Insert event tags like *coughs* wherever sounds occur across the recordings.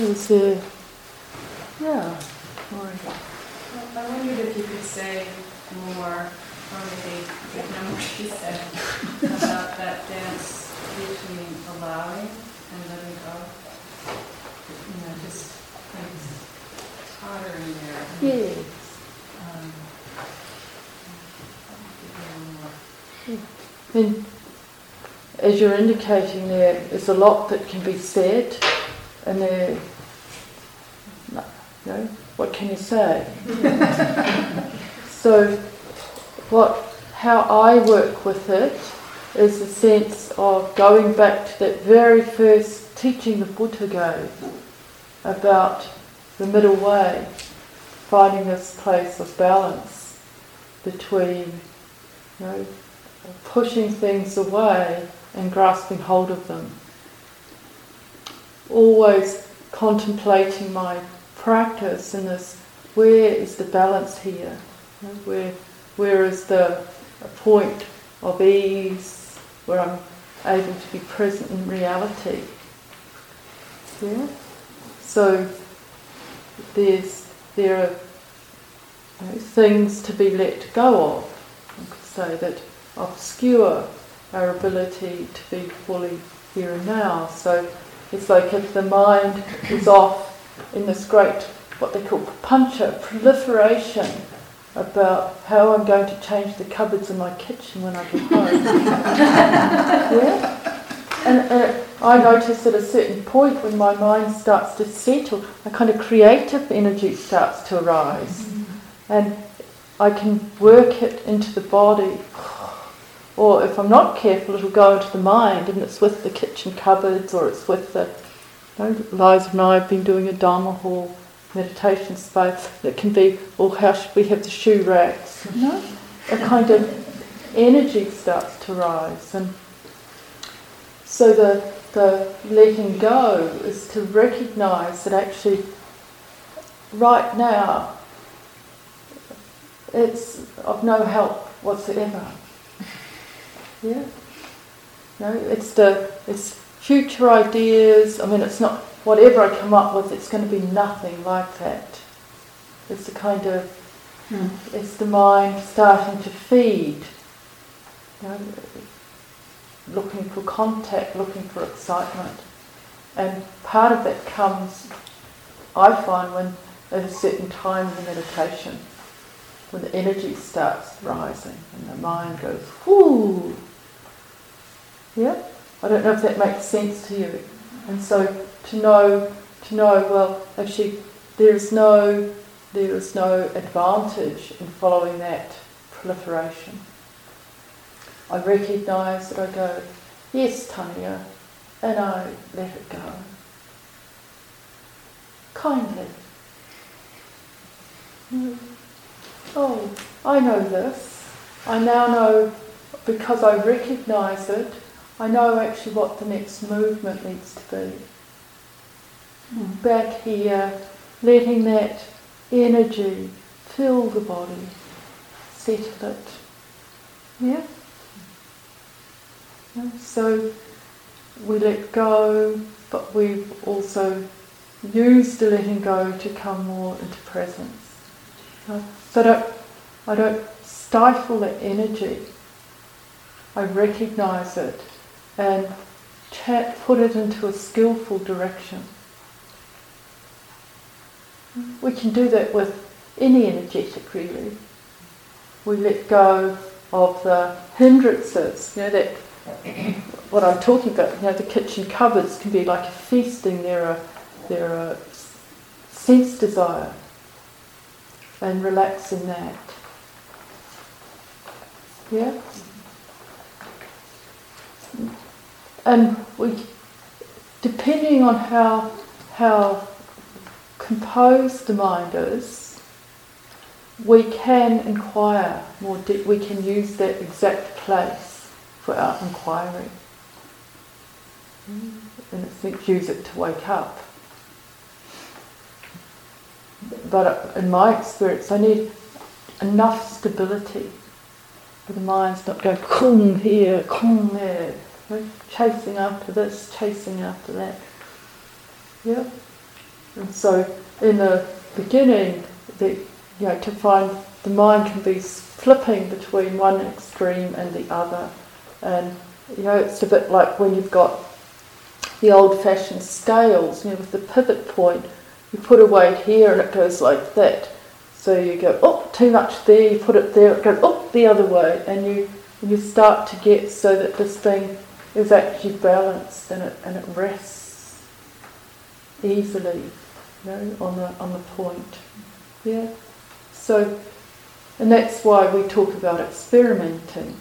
is? Yeah. I wondered if you could say more, or maybe if no more she said, about that dance between allowing and letting go. You know, just things tottering there. Yes. Um, And as you're indicating there, there's a lot that can be said, and no, you what can you say? so, what, how I work with it is a sense of going back to that very first teaching the Buddha gave about the middle way, finding this place of balance between, you know, pushing things away and grasping hold of them. Always contemplating my practice in this where is the balance here? Where, where is the point of ease where I'm able to be present in reality? Yeah? So there's, there are you know, things to be let go of. I could say that obscure our ability to be fully here and now. So it's like if the mind is off in this great, what they call papañca, proliferation about how I'm going to change the cupboards in my kitchen when I get home. *laughs* yeah? And, and I notice at a certain point when my mind starts to settle, a kind of creative energy starts to arise. Mm-hmm. And I can work it into the body or if I'm not careful, it'll go into the mind and it's with the kitchen cupboards or it's with the. You know, Liza and I have been doing a Dharma hall meditation space. It can be, well, how should we have the shoe racks? You? A kind of energy starts to rise. And so the, the letting go is to recognize that actually, right now, it's of no help whatsoever. Yeah. No, it's the it's future ideas. I mean, it's not whatever I come up with. It's going to be nothing like that. It's the kind of hmm. it's the mind starting to feed. You know, looking for contact, looking for excitement, and part of that comes, I find, when at a certain time in the meditation, when the energy starts rising and the mind goes, whoo, yeah? I don't know if that makes sense to you. And so to know, to know, well, actually, there is no, there is no advantage in following that proliferation. I recognise that I go, yes, Thaniya, and I let it go. Kindly. Oh, I know this. I now know because I recognise it I know actually what the next movement needs to be. Mm. Back here, letting that energy fill the body, settle it. Yeah? yeah? So we let go, but we've also used the letting go to come more into presence. So I don't, I don't stifle that energy. I recognize it and put it into a skillful direction. We can do that with any energetic, really. We let go of the hindrances, you know, that what I'm talking about, you know, the kitchen cupboards can be like a feasting, they're a, they're a sense desire, and relax in that. Yeah? And we, depending on how how composed the mind is, we can inquire more. Deep, we can use that exact place for our inquiry, mm. and it's use it to wake up. But uh, in my experience, I need enough stability for the mind's not going kung here, kung there chasing after this, chasing after that. Yeah. And so in the beginning, the, you know, to find the mind can be flipping between one extreme and the other. And, you know, it's a bit like when you've got the old-fashioned scales, you know, with the pivot point, you put a weight here and it goes like that. So you go, oh, too much there, you put it there, it goes, oh, the other way. And you, you start to get so that this thing is actually balanced and it, and it rests easily, you know, on the, on the point. Yeah? So, and that's why we talk about experimenting.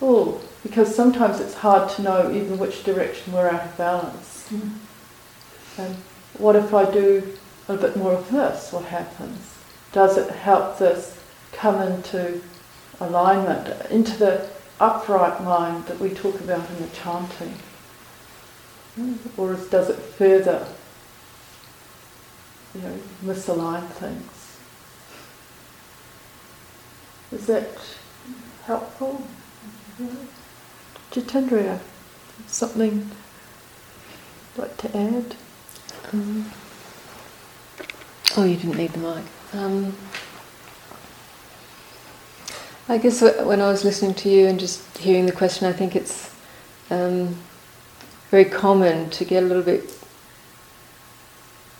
Oh, because sometimes it's hard to know even which direction we're out of balance. Mm. And what if I do a bit more of this? What happens? Does it help this come into alignment, into the upright mind that we talk about in the chanting? Or does it further, you know, misalign things? Is that helpful? Jitindriya, something like to add? Um, oh, you didn't need the mic. Um, I guess when I was listening to you and just hearing the question, I think it's um, very common to get a little bit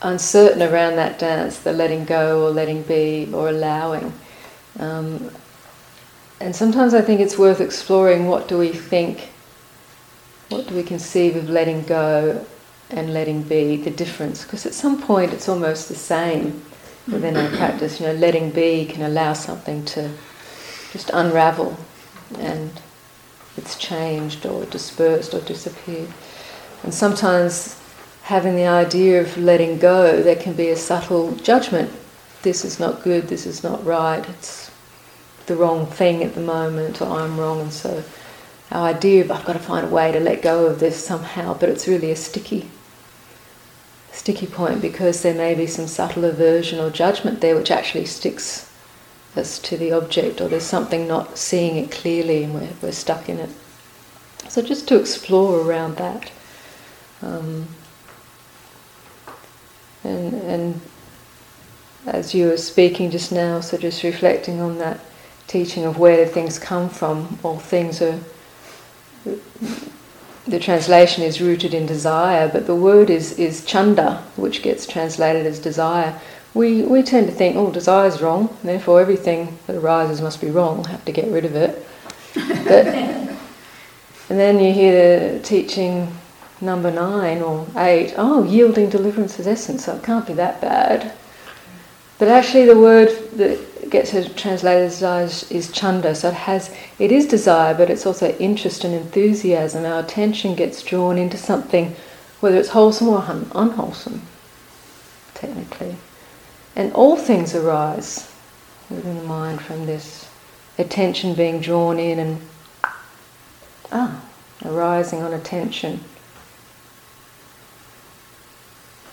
uncertain around that dance, the letting go or letting be or allowing. Um, and sometimes I think it's worth exploring what do we think, what do we conceive of letting go and letting be, the difference. Because at some point it's almost the same within our practice. You know, letting be can allow something to just unravel and it's changed or dispersed or disappeared. And sometimes having the idea of letting go, there can be a subtle judgment. This is not good, this is not right, it's the wrong thing at the moment, or I'm wrong, and so our idea of I've got to find a way to let go of this somehow, but it's really a sticky sticky point because there may be some subtle aversion or judgment there which actually sticks as to the object, or there's something not seeing it clearly and we're, we're stuck in it. So just to explore around that. Um, and, and as you were speaking just now, so just reflecting on that teaching of where things come from, all things are. The translation is rooted in desire, but the word is, is chanda, which gets translated as desire we, we tend to think, oh, desire is wrong, therefore everything that arises must be wrong, we'll have to get rid of it. But, *laughs* and then you hear the teaching number nine or eight, oh, yielding deliverance is essence, so it can't be that bad. But actually, the word that gets translated as desire is chanda, so it has, it is desire, but it's also interest and enthusiasm. Our attention gets drawn into something, whether it's wholesome or un- unwholesome, technically. And all things arise within the mind from this attention being drawn in and ah, arising on attention,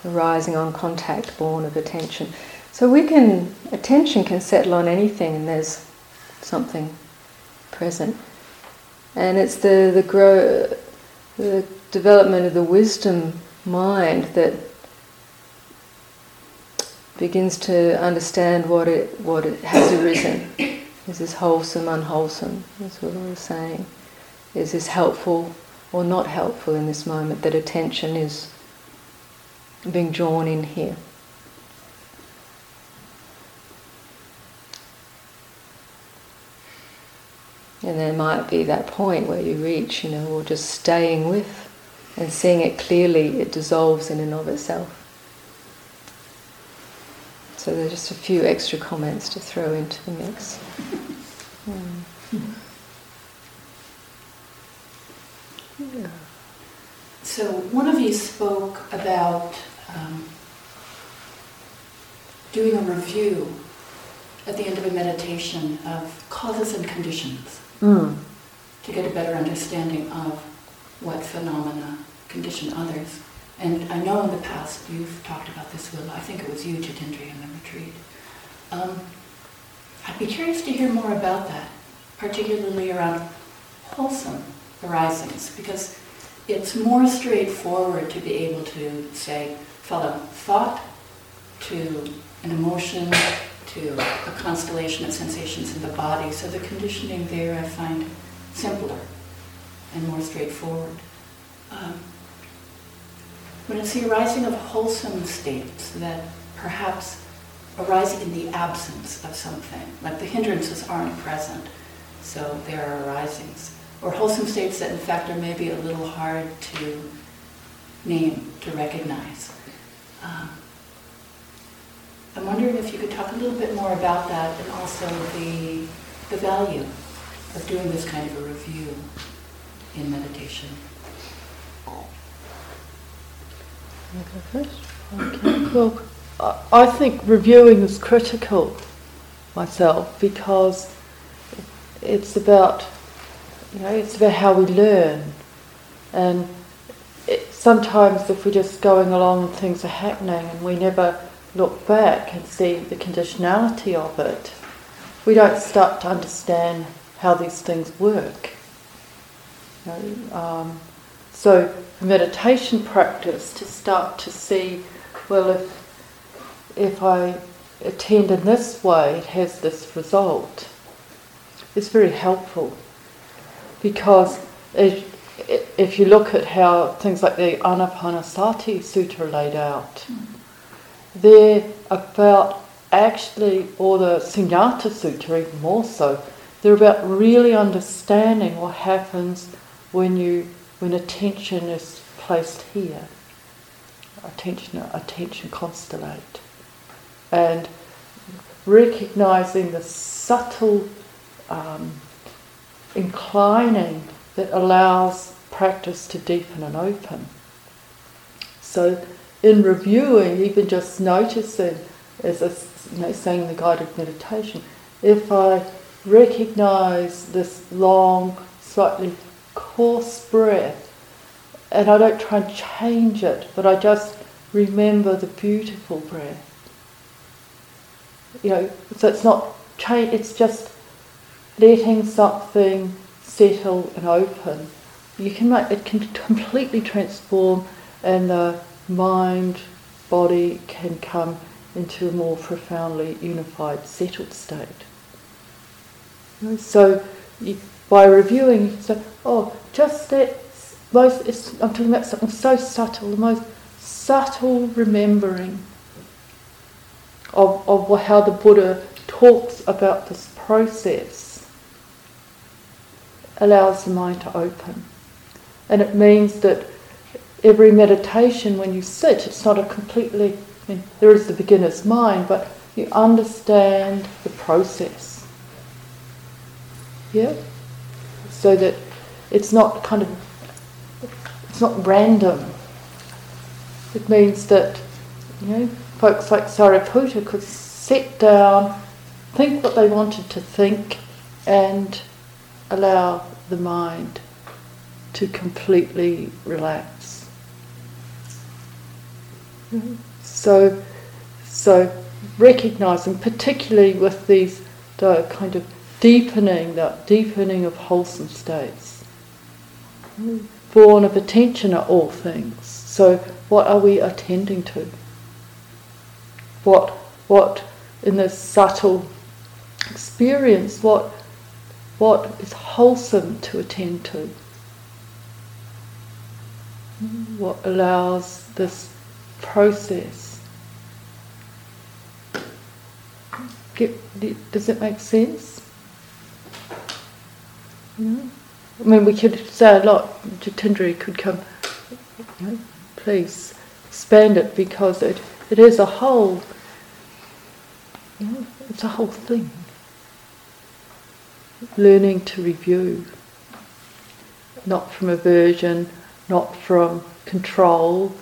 arising on contact born of attention. So we can, attention can settle on anything and there's something present. And it's the, the, grow, the development of the wisdom mind that begins to understand what it what it has arisen. Is this wholesome, unwholesome? That's what I was saying. Is this helpful or not helpful in this moment? That attention is being drawn in here. And there might be that point where you reach, you know, or just staying with and seeing it clearly, it dissolves in and of itself. So there's just a few extra comments to throw into the mix. Mm. Yeah. So one of you spoke about um, doing a review at the end of a meditation of causes and conditions mm. to get a better understanding of what phenomena condition others. And I know in the past you've talked about this with, I think it was you, Jitendri, in the retreat. Um, I'd be curious to hear more about that, particularly around wholesome arisings, because it's more straightforward to be able to say follow thought to an emotion to a constellation of sensations in the body. So the conditioning there I find simpler and more straightforward. Um, when it's the arising of wholesome states that perhaps arising in the absence of something, like the hindrances aren't present, so there are arisings, or wholesome states that in fact are maybe a little hard to name, to recognize. Um, I'm wondering if you could talk a little bit more about that and also the, the value of doing this kind of a review in meditation. Okay, well, I think reviewing is critical myself because it's about, you know, it's about how we learn. And it, sometimes if we're just going along and things are happening and we never look back and see the conditionality of it, we don't start to understand how these things work. You know, um, so meditation practice to start to see, well, if if I attend in this way, it has this result. It's very helpful because if, if you look at how things like the Anapanasati Sutta laid out, they're about actually, or the Sunyata Sutta even more so, they're about really understanding what happens when you when attention is placed here. Attention attention constellate. And recognizing the subtle um, inclining that allows practice to deepen and open. So in reviewing, even just noticing, as a, you know, saying the guided meditation, if I recognize this long, slightly coarse breath, and I don't try and change it, but I just remember the beautiful breath. You know, so it's not change, it's just letting something settle and open. You can make it can completely transform, and the mind, body can come into a more profoundly unified, settled state. So, you, by reviewing, say, "Oh, just that most." I'm talking about something so subtle, the most subtle remembering of of how the Buddha talks about this process allows the mind to open, and it means that every meditation, when you sit, it's not a completely, I mean, there is the beginner's mind, but you understand the process. Yeah? So that it's not kind of, it's not random. It means that, you know, folks like Sariputta could sit down, think what they wanted to think, and allow the mind to completely relax. So, so recognizing, particularly with these the kind of deepening, that deepening of wholesome states. Born of attention are all things. So, what are we attending to? What, what in this subtle experience, what, what is wholesome to attend to? What allows this process. Get, does it make sense? I mean, we could say a lot. Jitendri could come. Please expand it because it, it is a whole. It's a whole thing. Learning to review, not from aversion, not from control,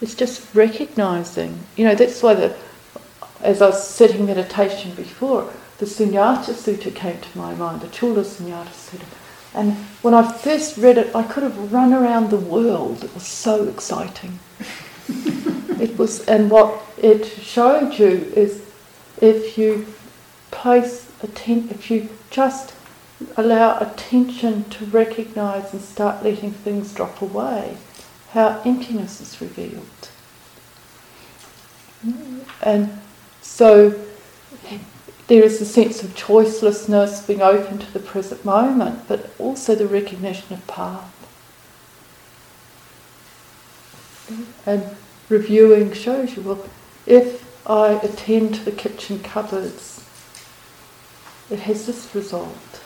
it's just recognizing. You know, that's why the, as I was sitting meditation before, the Sunyata Sutta came to my mind, the Chula Sunyata Sutta. And when I first read it, I could have run around the world. It was so exciting. *laughs* it was, and what it showed you is if you place attention, if you just allow attention to recognize and start letting things drop away, how emptiness is revealed. And so there is a sense of choicelessness, being open to the present moment, but also the recognition of path. And reviewing shows you, well, if I attend to the kitchen cupboards, it has this result.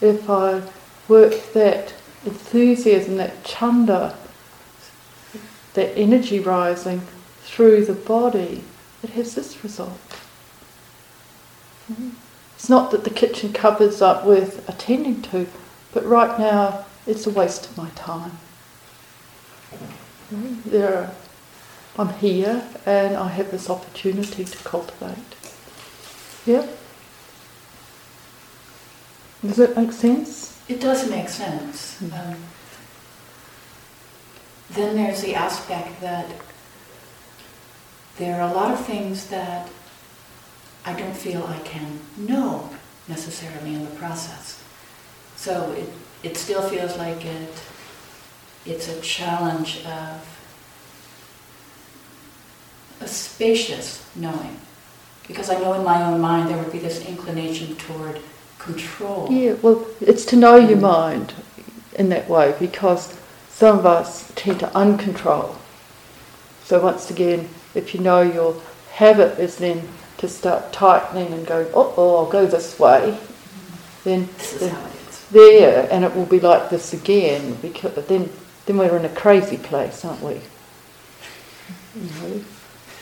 If I work that enthusiasm, that chanda, that energy rising through the body, it has this result. It's not that the kitchen cupboards aren't worth attending to, but right now it's a waste of my time. There are, I'm here and I have this opportunity to cultivate. Yeah? Does that make sense? It does make sense. Mm. Um, then there's the aspect that there are a lot of things that I don't feel I can know necessarily in the process. So it, it still feels like it it's a challenge of a spacious knowing. Because I know in my own mind there would be this inclination toward control. Yeah, well, it's to know your mind in that way because some of us tend to uncontrol. So, once again, if you know your habit is then to start tightening and going, oh, oh I'll go this way, then This is how it is. there, and it will be like this again, because then, then we're in a crazy place, aren't we? You know?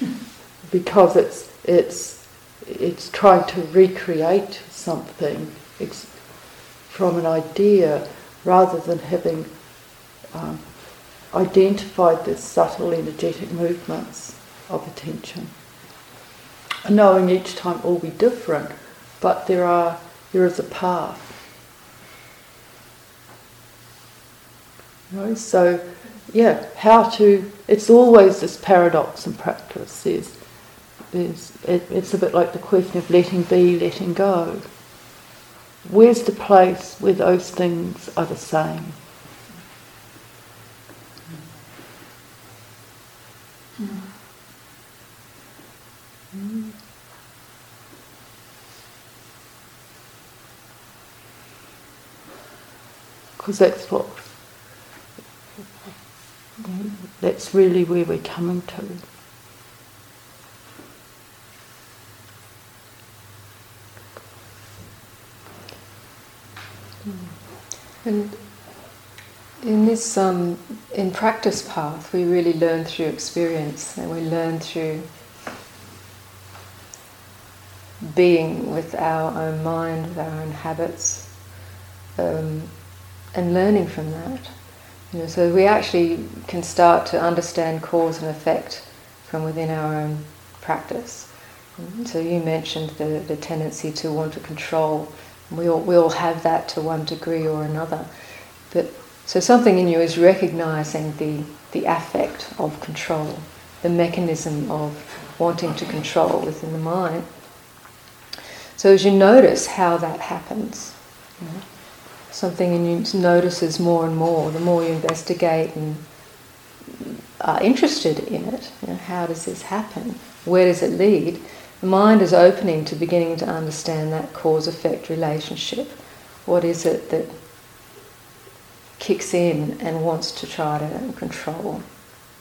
*laughs* because it's, it's, it's trying to recreate something ex- from an idea rather than having um, identified the subtle energetic movements of attention. Knowing each time will be different, but there are there is a path. You know, so yeah, how to it's always this paradox in practice. There's, there's it, it's a bit like the question of letting be, letting go. Where's the place where those things are the same? Hmm. Because that's what, that's really where we're coming to. And in this, um, in practice path, we really learn through experience, and we learn through being with our own mind, with our own habits, um, and learning from that. You know, so we actually can start to understand cause and effect from within our own practice. So you mentioned the, the tendency to want to control. We all, we all have that to one degree or another. But so something in you is recognizing the, the affect of control, the mechanism of wanting to control within the mind. So as you notice how that happens, you know, something in you notices more and more, the more you investigate and are interested in it. You know, how does this happen? Where does it lead? The mind is opening to beginning to understand that cause effect relationship. What is it that kicks in and wants to try to control?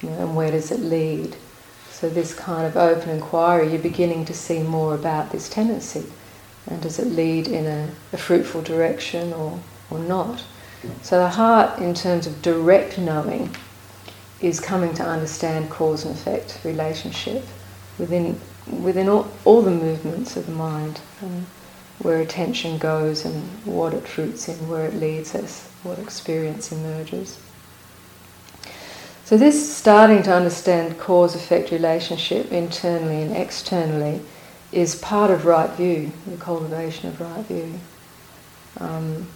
You know, and where does it lead? So, this kind of open inquiry, you're beginning to see more about this tendency. And does it lead in a, a fruitful direction or, or not? So, the heart, in terms of direct knowing, is coming to understand cause and effect relationship within within all, all the movements of the mind, and where attention goes and what it fruits in, where it leads us, what experience emerges. So this starting to understand cause-effect relationship internally and externally is part of right view, the cultivation of right view. Um,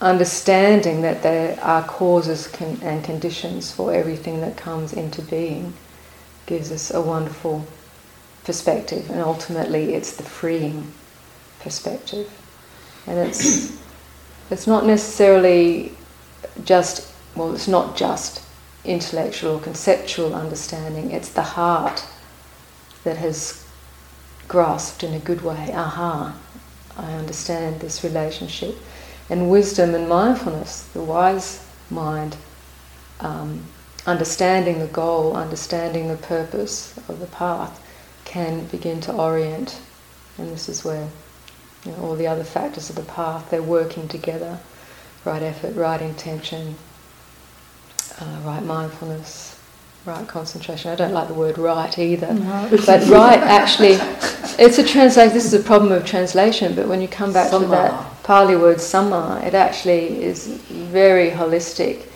understanding that there are causes con- and conditions for everything that comes into being gives us a wonderful perspective, and ultimately, it's the freeing perspective. And it's it's not necessarily just well, it's not just intellectual or conceptual understanding, it's the heart that has grasped in a good way, aha, I understand this relationship. And wisdom and mindfulness, the wise mind, um, understanding the goal, understanding the purpose of the path, can begin to orient. And this is where you know, all the other factors of the path, they're working together. Right effort, right intention, uh, right mindfulness, right concentration. I don't like the word right either. No. But right actually, it's a translation, this is a problem of translation, but when you come back to that Pali word samma, it actually is very holistic.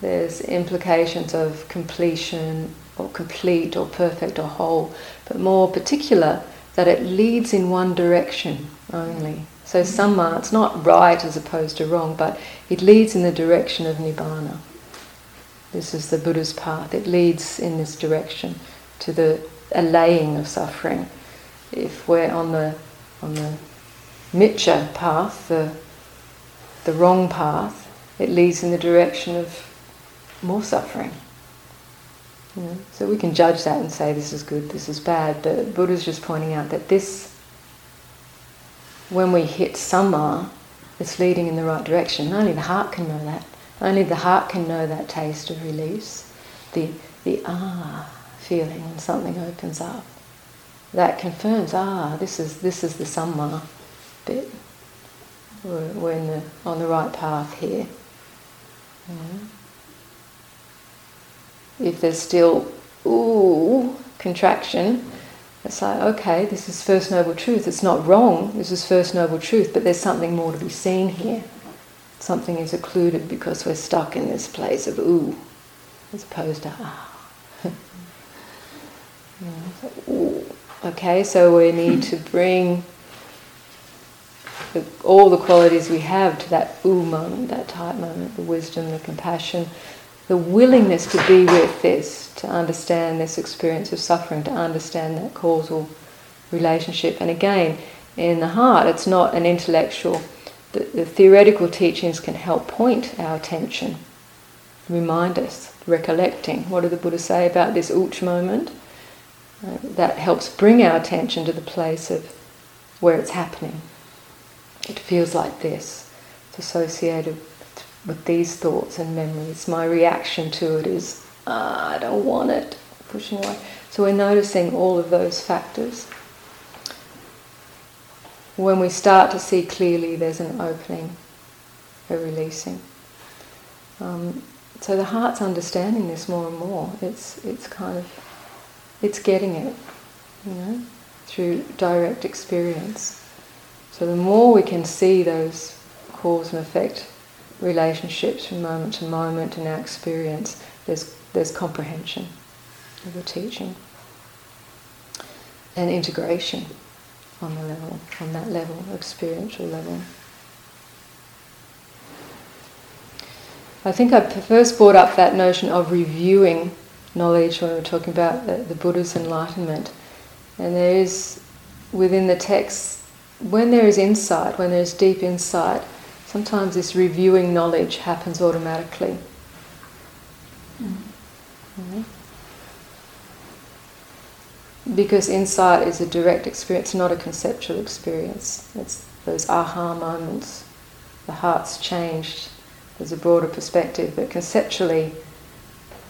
There's implications of completion or complete or perfect or whole, but more particular that it leads in one direction only. So samma, it's not right as opposed to wrong, but it leads in the direction of nibbana. This is the Buddha's path. It leads in this direction to the allaying of suffering. If we're on the on the miccha path, the the wrong path, it leads in the direction of more suffering. You know? So we can judge that and say this is good, this is bad, but Buddha's just pointing out that this, when we hit samma, it's leading in the right direction. Only the heart can know that. Only the heart can know that taste of release, the, the ah feeling when something opens up. That confirms, ah, this is, this is the samma bit. We're, we're the, on the right path here. You? If there's still, ooh, contraction, it's like, okay, this is First Noble Truth. It's not wrong, this is First Noble Truth, but there's something more to be seen here. Something is occluded because we're stuck in this place of ooh, as opposed to ah. *laughs* Okay, so we need to bring the, all the qualities we have to that ooh moment, that tight moment, the wisdom, the compassion, the willingness to be with this, to understand this experience of suffering, to understand that causal relationship. And again, in the heart, it's not an intellectual. The, the theoretical teachings can help point our attention, remind us, recollecting. What did the Buddha say about this uch moment? Uh, that helps bring our attention to the place of where it's happening. It feels like this. It's associated with these thoughts and memories. My reaction to it is, ah, I don't want it, pushing away. So we're noticing all of those factors. When we start to see clearly, there's an opening, a releasing. Um, so the heart's understanding this more and more. It's it's kind of it's getting it, you know, through direct experience. So the more we can see those cause and effect relationships from moment to moment in our experience, there's, there's comprehension of the teaching and integration on the level, on that level, experiential level. I think I first brought up that notion of reviewing knowledge when we were talking about the, the Buddha's enlightenment. And there is, within the text, when there is insight, when there is deep insight, sometimes this reviewing knowledge happens automatically. Mm. Because insight is a direct experience, not a conceptual experience. It's those aha moments. The heart's changed. There's a broader perspective, but conceptually,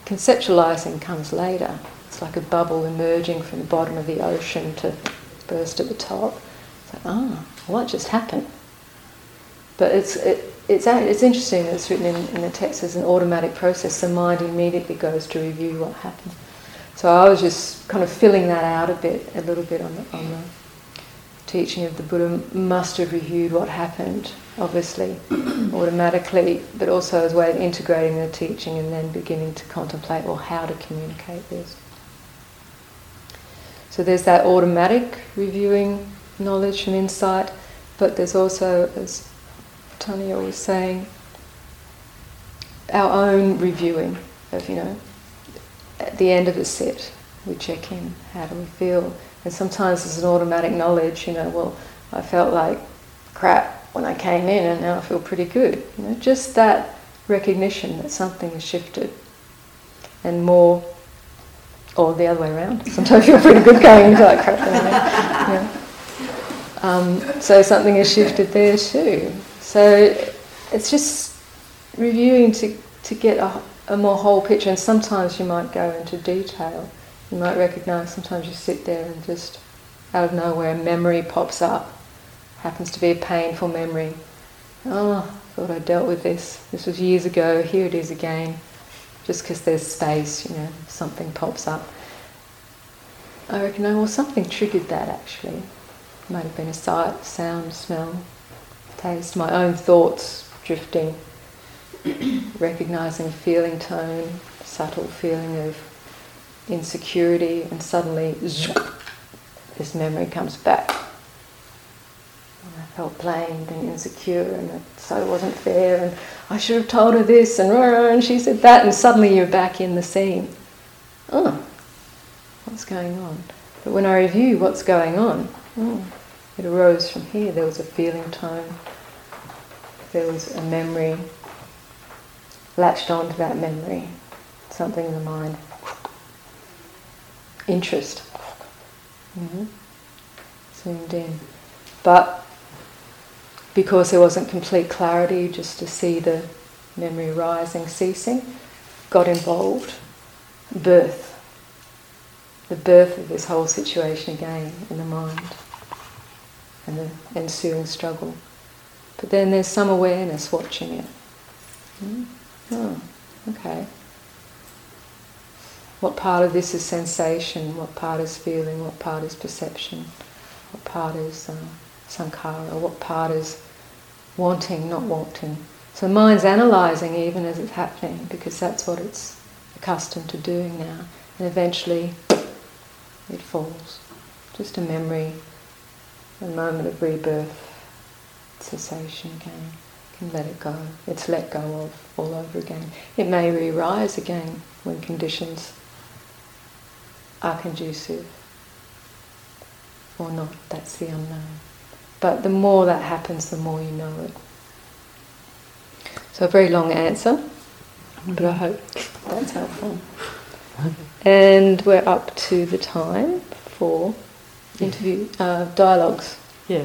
conceptualizing comes later. It's like a bubble emerging from the bottom of the ocean to burst at the top. It's like, ah, what just happened? But it's, it, it's, it's interesting that it's written in, in the text as an automatic process. The mind immediately goes to review what happened. So I was just kind of filling that out a bit, a little bit on the, on the teaching of the Buddha. Must have reviewed what happened, obviously, *coughs* automatically, but also as a way of integrating the teaching and then beginning to contemplate, well, how to communicate this. So there's that automatic reviewing knowledge and insight, but there's also, as Thaniya was saying, our own reviewing of, you know, at the end of the sit, we check in, how do we feel? And sometimes there's an automatic knowledge, you know, well, I felt like crap when I came in and now I feel pretty good. You know, just that recognition that something has shifted and more, or the other way around. *laughs* Sometimes you're pretty good going into that crap. Yeah. Um, so something has shifted there too. So it's just reviewing to, to get a, a more whole picture, and sometimes you might go into detail. You might recognize sometimes you sit there and just out of nowhere a memory pops up. Happens to be a painful memory. Oh, I thought I dealt with this. This was years ago. Here it is again. Just because there's space, you know, something pops up. I reckon, oh, well, something triggered that actually. Might have been a sight, sound, smell, taste, my own thoughts drifting, recognizing feeling tone, subtle feeling of insecurity, and suddenly this memory comes back. And I felt blamed and insecure, and it so wasn't fair, and I should have told her this, and, and she said that, and suddenly you're back in the scene. Oh, what's going on? But when I review what's going on, oh, it arose from here. There was a feeling tone, there was a memory, latched onto that memory, something in the mind. Interest. Mm-hmm. Zoomed in. But because there wasn't complete clarity, just to see the memory rising, ceasing, got involved. Birth. The birth of this whole situation again in the mind and the ensuing struggle. But then there's some awareness watching it. Hmm? Oh, okay. What part of this is sensation? What part is feeling? What part is perception? What part is uh, sankhara? What part is wanting, not wanting? So mind's analysing even as it's happening because that's what it's accustomed to doing now. And eventually it falls. Just a memory, a moment of rebirth, cessation again. Can let it go. It's let go of all over again. It may re-rise again when conditions are conducive or not. That's the unknown. But the more that happens, the more you know it. So a very long answer, but I hope that's helpful. And we're up to the time for interview uh, dialogues. Yeah.